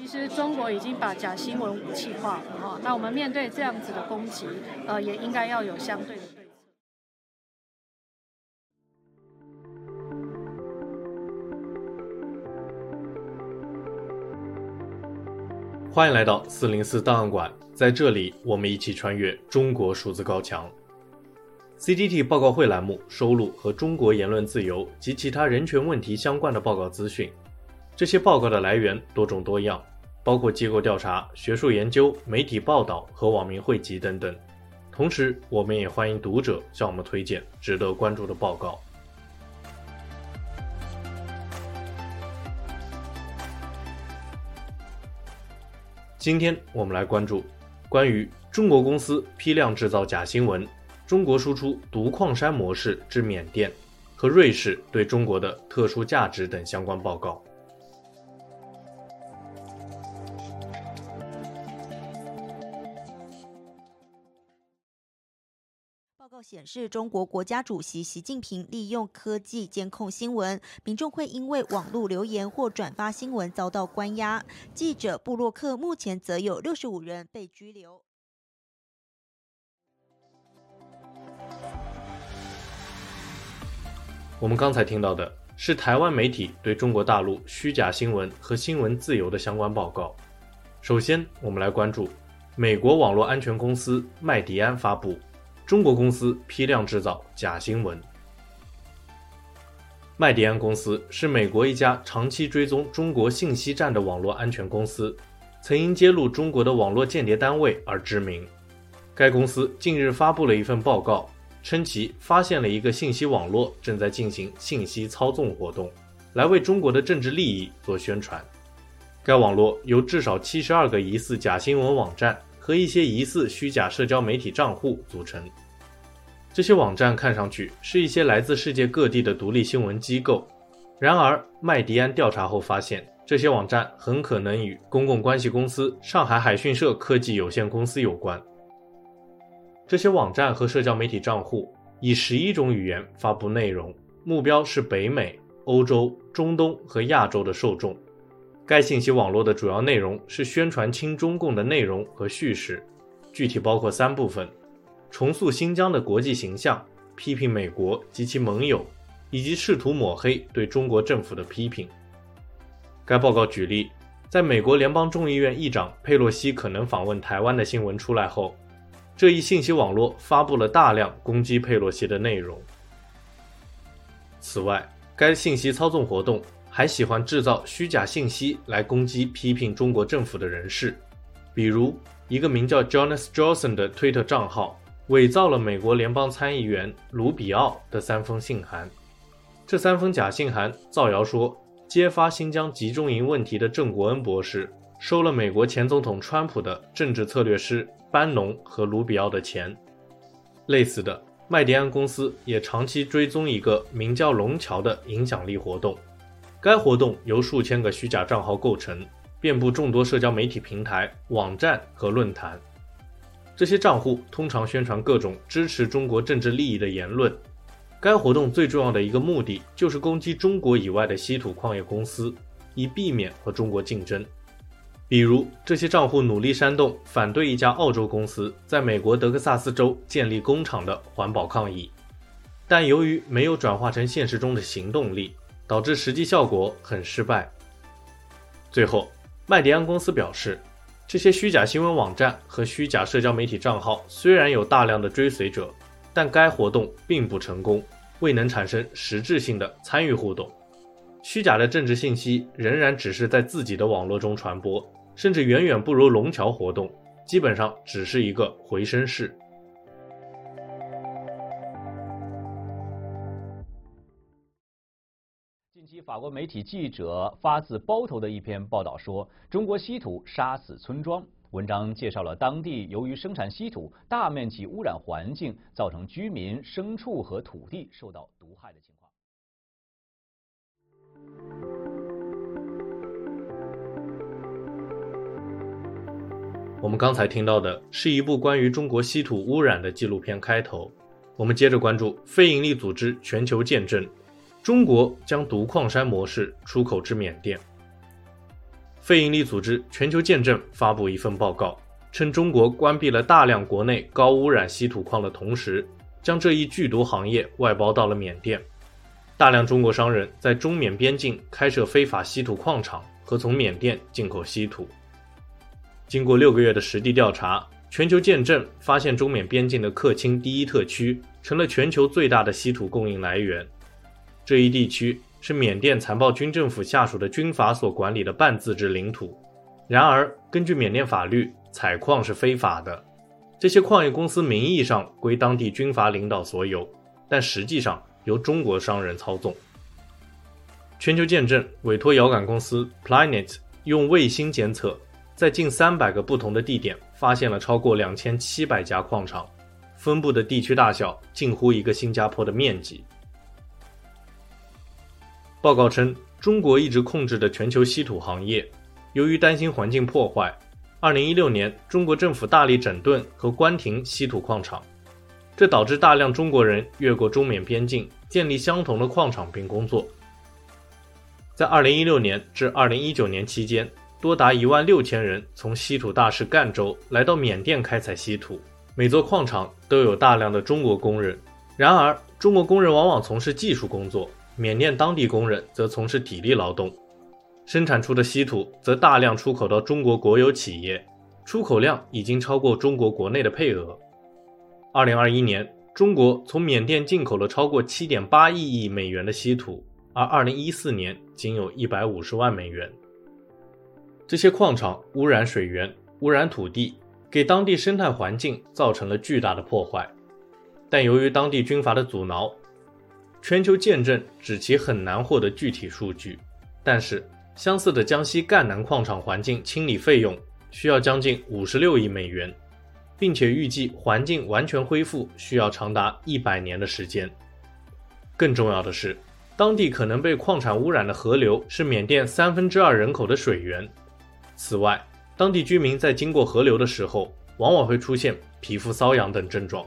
其实中国已经把假新闻武器化了哈，那我们面对这样子的攻击，呃，也应该要有相对的对策。欢迎来到四零四档案馆，在这里我们一起穿越中国数字高墙。CGT 报告会栏目收录和中国言论自由及其他人权问题相关的报告资讯。这些报告的来源多种多样，包括机构调查、学术研究、媒体报道和网民汇集等等。同时，我们也欢迎读者向我们推荐值得关注的报告。今天我们来关注关于中国公司批量制造假新闻、中国输出毒矿山模式之缅甸和瑞士对中国的特殊价值等相关报告。显示，中国国家主席习近平利用科技监控新闻，民众会因为网络留言或转发新闻遭到关押。记者布洛克目前则有六十五人被拘留。我们刚才听到的是台湾媒体对中国大陆虚假新闻和新闻自由的相关报告。首先，我们来关注美国网络安全公司麦迪安发布。中国公司批量制造假新闻。麦迪安公司是美国一家长期追踪中国信息战的网络安全公司，曾因揭露中国的网络间谍单位而知名。该公司近日发布了一份报告，称其发现了一个信息网络正在进行信息操纵活动，来为中国的政治利益做宣传。该网络由至少七十二个疑似假新闻网站。和一些疑似虚假社交媒体账户组成，这些网站看上去是一些来自世界各地的独立新闻机构。然而，麦迪安调查后发现，这些网站很可能与公共关系公司上海海讯社科技有限公司有关。这些网站和社交媒体账户以十一种语言发布内容，目标是北美、欧洲、中东和亚洲的受众。该信息网络的主要内容是宣传亲中共的内容和叙事，具体包括三部分：重塑新疆的国际形象、批评美国及其盟友，以及试图抹黑对中国政府的批评。该报告举例，在美国联邦众议院议长佩洛西可能访问台湾的新闻出来后，这一信息网络发布了大量攻击佩洛西的内容。此外，该信息操纵活动。还喜欢制造虚假信息来攻击批评中国政府的人士，比如一个名叫 Jonas Johnson 的推特账号伪造了美国联邦参议员卢比奥的三封信函。这三封假信函造谣说，揭发新疆集中营问题的郑国恩博士收了美国前总统川普的政治策略师班农和卢比奥的钱。类似的，麦迪安公司也长期追踪一个名叫龙桥的影响力活动。该活动由数千个虚假账号构成，遍布众多社交媒体平台、网站和论坛。这些账户通常宣传各种支持中国政治利益的言论。该活动最重要的一个目的就是攻击中国以外的稀土矿业公司，以避免和中国竞争。比如，这些账户努力煽动反对一家澳洲公司在美国德克萨斯州建立工厂的环保抗议，但由于没有转化成现实中的行动力。导致实际效果很失败。最后，麦迪安公司表示，这些虚假新闻网站和虚假社交媒体账号虽然有大量的追随者，但该活动并不成功，未能产生实质性的参与互动。虚假的政治信息仍然只是在自己的网络中传播，甚至远远不如龙桥活动，基本上只是一个回声室。近期法国媒体记者发自包头的一篇报道说，中国稀土杀死村庄。文章介绍了当地由于生产稀土，大面积污染环境，造成居民、牲畜和土地受到毒害的情况。我们刚才听到的是一部关于中国稀土污染的纪录片开头。我们接着关注非营利组织全球见证。中国将毒矿山模式出口至缅甸。非营利组织全球见证发布一份报告，称中国关闭了大量国内高污染稀土矿的同时，将这一剧毒行业外包到了缅甸。大量中国商人在中缅边境开设非法稀土矿场和从缅甸进口稀土。经过六个月的实地调查，全球见证发现中缅边境的克钦第一特区成了全球最大的稀土供应来源。这一地区是缅甸残暴军政府下属的军阀所管理的半自治领土。然而，根据缅甸法律，采矿是非法的。这些矿业公司名义上归当地军阀领导所有，但实际上，由中国商人操纵。全球见证委托遥感公司 Planet 用卫星监测，在近三百个不同的地点发现了超过两千七百家矿场，分布的地区大小近乎一个新加坡的面积。报告称，中国一直控制的全球稀土行业，由于担心环境破坏，二零一六年中国政府大力整顿和关停稀土矿场。这导致大量中国人越过中缅边境，建立相同的矿场并工作。在2016年至2019年期间，多达1万六千人从稀土大市赣州来到缅甸开采稀土。每座矿场都有大量的中国工人，然而中国工人往往从事技术工作，缅甸当地工人则从事体力劳动。生产出的稀土则大量出口到中国国有企业，出口量已经超过中国国内的配额。二零二一年，中国从缅甸进口了超过七点八亿亿美元的稀土，而二零一四年仅有一百五十万美元。这些矿场污染水源、污染土地，给当地生态环境造成了巨大的破坏。但由于当地军阀的阻挠，全球见证指其很难获得具体数据。但是，相似的江西赣南矿场环境清理费用需要将近五十六亿美元。并且预计环境完全恢复需要长达一百年的时间。更重要的是，当地可能被矿产污染的河流是缅甸三分之二人口的水源。此外，当地居民在经过河流的时候，往往会出现皮肤瘙痒等症状。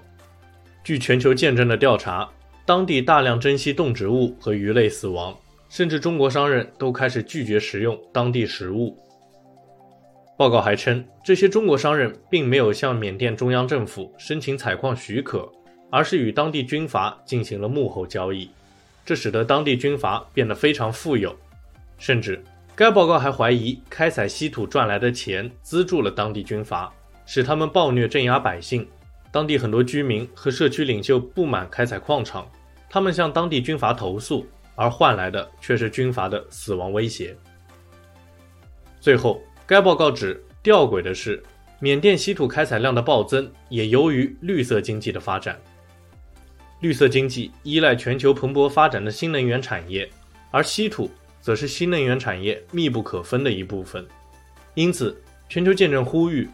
据全球见证的调查，当地大量珍稀动植物和鱼类死亡，甚至中国商人都开始拒绝食用当地食物。报告还称，这些中国商人并没有向缅甸中央政府申请采矿许可，而是与当地军阀进行了幕后交易，这使得当地军阀变得非常富有。甚至，该报告还怀疑开采稀土赚来的钱资助了当地军阀，使他们暴虐镇压百姓。当地很多居民和社区领袖不满开采矿场，他们向当地军阀投诉，而换来的却是军阀的死亡威胁。最后。该报告指，吊诡的是，缅甸稀土开采量的暴增也由于绿色经济的发展。绿色经济依赖全球蓬勃发展的新能源产业，而稀土则是新能源产业密不可分的一部分。因此，全球见证呼吁，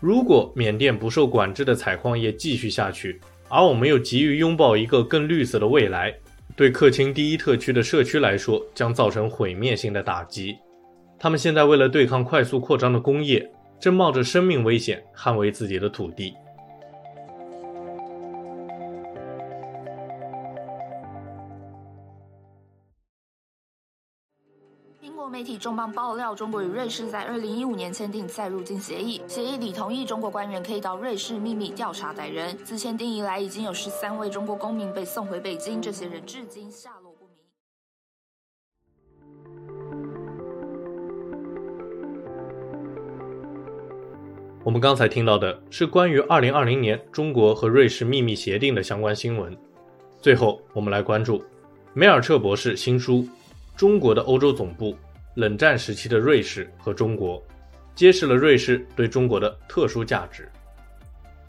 如果缅甸不受管制的采矿业继续下去，而我们又急于拥抱一个更绿色的未来，对克钦第一特区的社区来说，将造成毁灭性的打击。他们现在为了对抗快速扩张的工业，正冒着生命危险捍卫自己的土地。媒体重磅爆料，中国与瑞士在二零一五年签订再入境协议，协议里同意中国官员可以到瑞士秘密调查歹人。自签订以来，已经有十三位中国公民被送回北京，这些人至今下落不明。我们刚才听到的是关于2020年中国和瑞士秘密协定的相关新闻。最后，我们来关注梅尔彻博士新书《中国的欧洲总部：冷战时期的瑞士和中国》，揭示了瑞士对中国的特殊价值。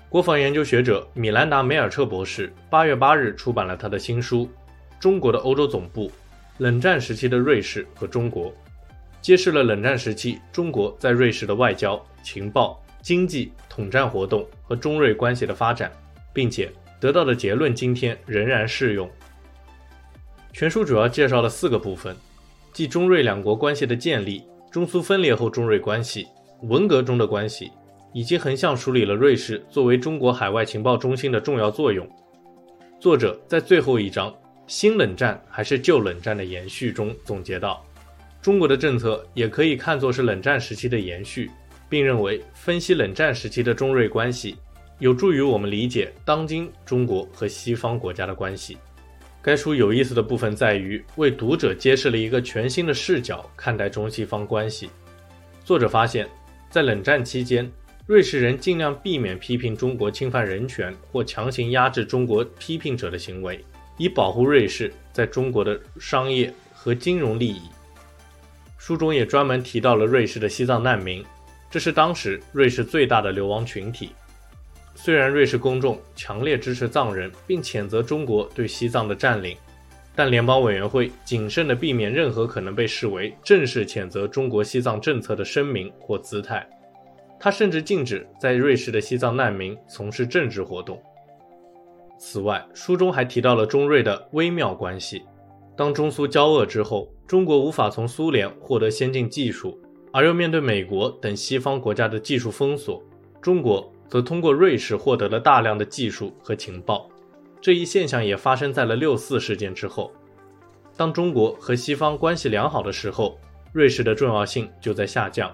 国防研究学者米兰达·梅尔彻博士八月八日出版了他的新书《中国的欧洲总部：冷战时期的瑞士和中国》，揭示了冷战时期中国在瑞士的外交、情报。经济统战活动和中瑞关系的发展，并且得到的结论今天仍然适用。全书主要介绍了四个部分，即中瑞两国关系的建立、中苏分裂后中瑞关系、文革中的关系，以及横向梳理了瑞士作为中国海外情报中心的重要作用。作者在最后一章“新冷战还是旧冷战的延续”中总结道：“中国的政策也可以看作是冷战时期的延续，并认为分析冷战时期的中瑞关系，有助于我们理解当今中国和西方国家的关系。该书有意思的部分在于为读者揭示了一个全新的视角看待中西方关系。作者发现，在冷战期间，瑞士人尽量避免批评中国侵犯人权或强行压制中国批评者的行为，以保护瑞士在中国的商业和金融利益。书中也专门提到了瑞士的西藏难民，这是当时瑞士最大的流亡群体。虽然瑞士公众强烈支持藏人，并谴责中国对西藏的占领，但联邦委员会谨慎地避免任何可能被视为正式谴责中国西藏政策的声明或姿态。他甚至禁止在瑞士的西藏难民从事政治活动。此外，书中还提到了中瑞的微妙关系。当中苏交恶之后，中国无法从苏联获得先进技术，而又面对美国等西方国家的技术封锁，中国。则通过瑞士获得了大量的技术和情报，这一现象也发生在了六四事件之后。当中国和西方关系良好的时候，瑞士的重要性就在下降；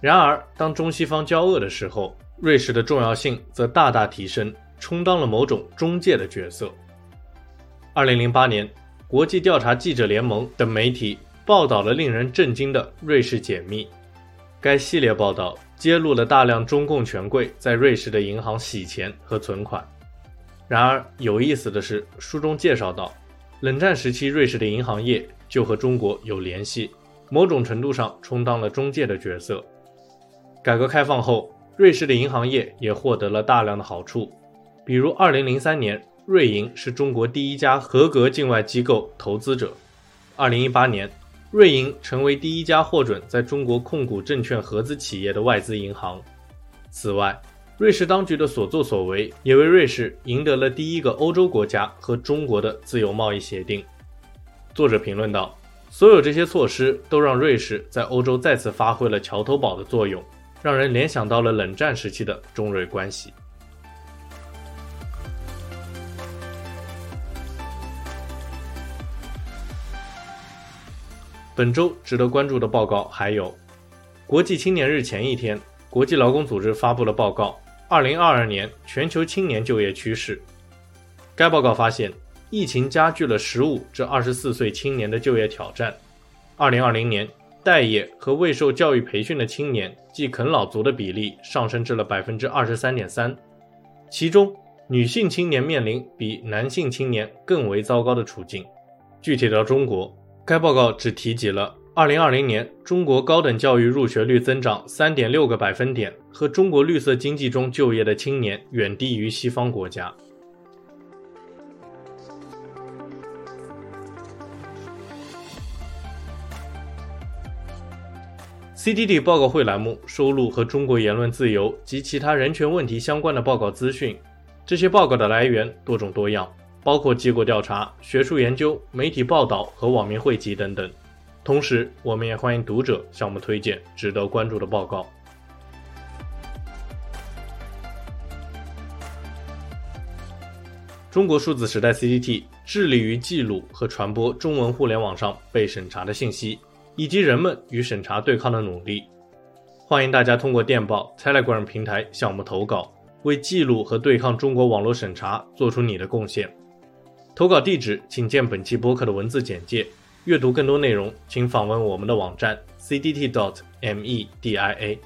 然而，当中西方交恶的时候，瑞士的重要性则大大提升，充当了某种中介的角色。二零零八年，国际调查记者联盟等媒体报道了令人震惊的瑞士解密，该系列报道。揭露了大量中共权贵在瑞士的银行洗钱和存款。然而，有意思的是，书中介绍到，冷战时期瑞士的银行业就和中国有联系，某种程度上充当了中介的角色。改革开放后，瑞士的银行业也获得了大量的好处，比如2003年，瑞银是中国第一家合格境外机构投资者；2018年。瑞银成为第一家获准在中国控股证券合资企业的外资银行。此外，瑞士当局的所作所为也为瑞士赢得了第一个欧洲国家和中国的自由贸易协定。作者评论道：“所有这些措施都让瑞士在欧洲再次发挥了桥头堡的作用，让人联想到了冷战时期的中瑞关系。”本周值得关注的报告还有：国际青年日前一天，国际劳工组织发布了报告《2022年全球青年就业趋势》。该报告发现，疫情加剧了15至24岁青年的就业挑战。2020年，待业和未受教育培训的青年即啃老族的比例上升至了23.3%，其中女性青年面临比男性青年更为糟糕的处境。具体到中国。该报告只提及了2020年中国高等教育入学率增长3.6个百分点和中国绿色经济中就业的青年远低于西方国家。CDD 报告会栏目收录和中国言论自由及其他人权问题相关的报告资讯，这些报告的来源多种多样。包括机构调查、学术研究、媒体报道和网民汇集等等。同时，我们也欢迎读者向我们推荐值得关注的报告。中国数字时代 CCT 致力于记录和传播中文互联网上被审查的信息，以及人们与审查对抗的努力。欢迎大家通过电报 Telegram 平台向我们投稿，为记录和对抗中国网络审查做出你的贡献。投稿地址，请见本期播客的文字简介。阅读更多内容，请访问我们的网站 cdt.dot.media。